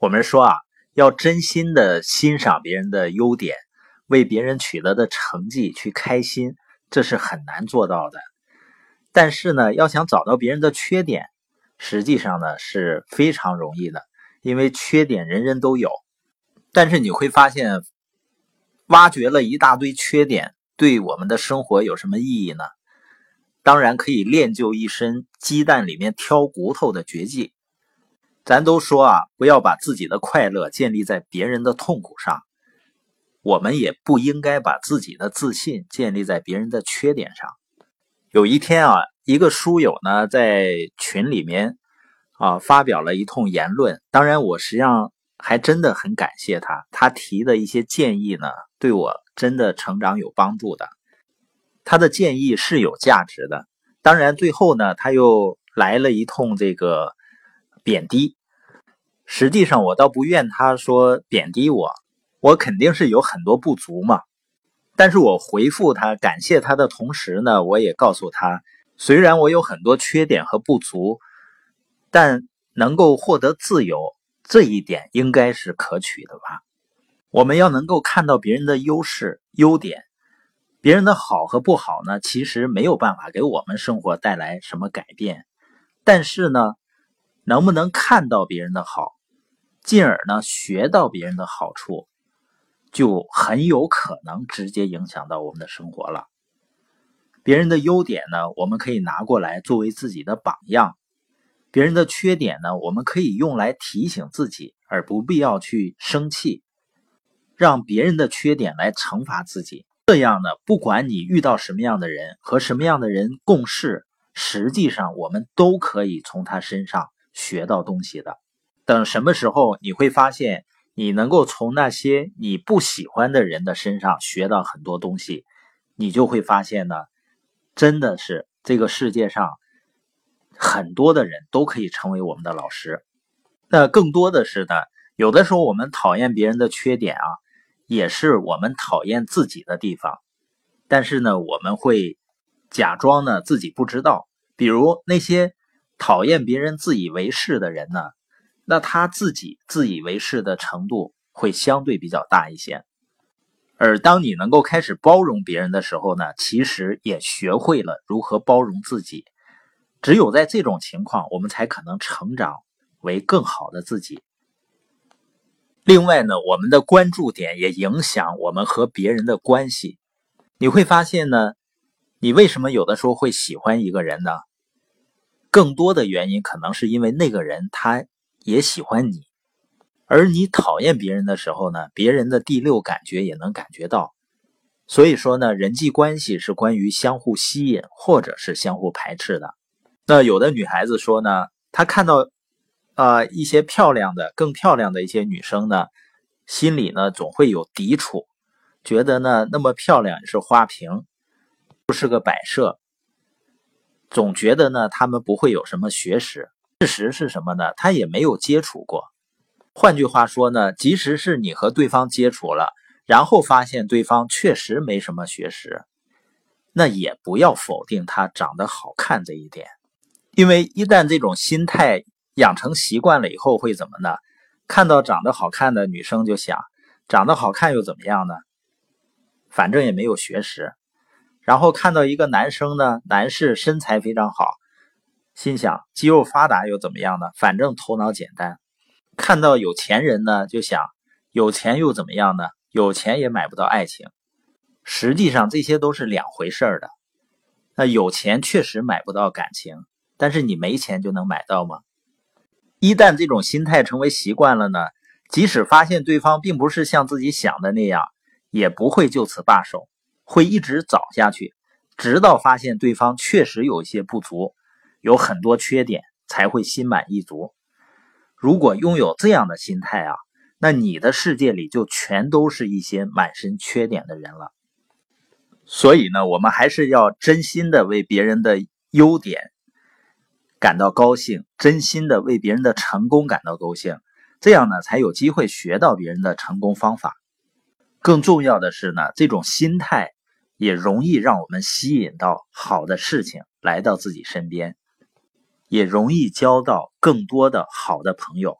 我们说啊，要真心的欣赏别人的优点，为别人取得的成绩去开心，这是很难做到的。但是呢，要想找到别人的缺点，实际上呢是非常容易的，因为缺点人人都有。但是你会发现，挖掘了一大堆缺点，对我们的生活有什么意义呢？当然可以练就一身鸡蛋里面挑骨头的绝技。咱都说啊，不要把自己的快乐建立在别人的痛苦上，我们也不应该把自己的自信建立在别人的缺点上。有一天啊，一个书友呢在群里面啊发表了一通言论，当然我实际上还真的很感谢他，他提的一些建议呢对我真的成长有帮助的。他的建议是有价值的，当然最后呢他又来了一通这个。贬低，实际上我倒不怨他说贬低我，我肯定是有很多不足嘛。但是我回复他感谢他的同时呢，我也告诉他，虽然我有很多缺点和不足，但能够获得自由这一点应该是可取的吧。我们要能够看到别人的优势、优点，别人的好和不好呢，其实没有办法给我们生活带来什么改变，但是呢。能不能看到别人的好，进而呢学到别人的好处，就很有可能直接影响到我们的生活了。别人的优点呢，我们可以拿过来作为自己的榜样；别人的缺点呢，我们可以用来提醒自己，而不必要去生气，让别人的缺点来惩罚自己。这样呢，不管你遇到什么样的人和什么样的人共事，实际上我们都可以从他身上。学到东西的，等什么时候你会发现，你能够从那些你不喜欢的人的身上学到很多东西，你就会发现呢，真的是这个世界上很多的人都可以成为我们的老师。那更多的是呢，有的时候我们讨厌别人的缺点啊，也是我们讨厌自己的地方，但是呢，我们会假装呢自己不知道，比如那些。讨厌别人自以为是的人呢，那他自己自以为是的程度会相对比较大一些。而当你能够开始包容别人的时候呢，其实也学会了如何包容自己。只有在这种情况，我们才可能成长为更好的自己。另外呢，我们的关注点也影响我们和别人的关系。你会发现呢，你为什么有的时候会喜欢一个人呢？更多的原因可能是因为那个人他也喜欢你，而你讨厌别人的时候呢，别人的第六感觉也能感觉到。所以说呢，人际关系是关于相互吸引或者是相互排斥的。那有的女孩子说呢，她看到啊一些漂亮的、更漂亮的一些女生呢，心里呢总会有抵触，觉得呢那么漂亮是花瓶，不是个摆设。总觉得呢，他们不会有什么学识。事实是什么呢？他也没有接触过。换句话说呢，即使是你和对方接触了，然后发现对方确实没什么学识，那也不要否定他长得好看这一点。因为一旦这种心态养成习惯了以后，会怎么呢？看到长得好看的女生就想，长得好看又怎么样呢？反正也没有学识。然后看到一个男生呢，男士身材非常好，心想肌肉发达又怎么样呢？反正头脑简单。看到有钱人呢，就想有钱又怎么样呢？有钱也买不到爱情。实际上这些都是两回事儿的。那有钱确实买不到感情，但是你没钱就能买到吗？一旦这种心态成为习惯了呢，即使发现对方并不是像自己想的那样，也不会就此罢手。会一直找下去，直到发现对方确实有一些不足，有很多缺点，才会心满意足。如果拥有这样的心态啊，那你的世界里就全都是一些满身缺点的人了。所以呢，我们还是要真心的为别人的优点感到高兴，真心的为别人的成功感到高兴，这样呢，才有机会学到别人的成功方法。更重要的是呢，这种心态。也容易让我们吸引到好的事情来到自己身边，也容易交到更多的好的朋友。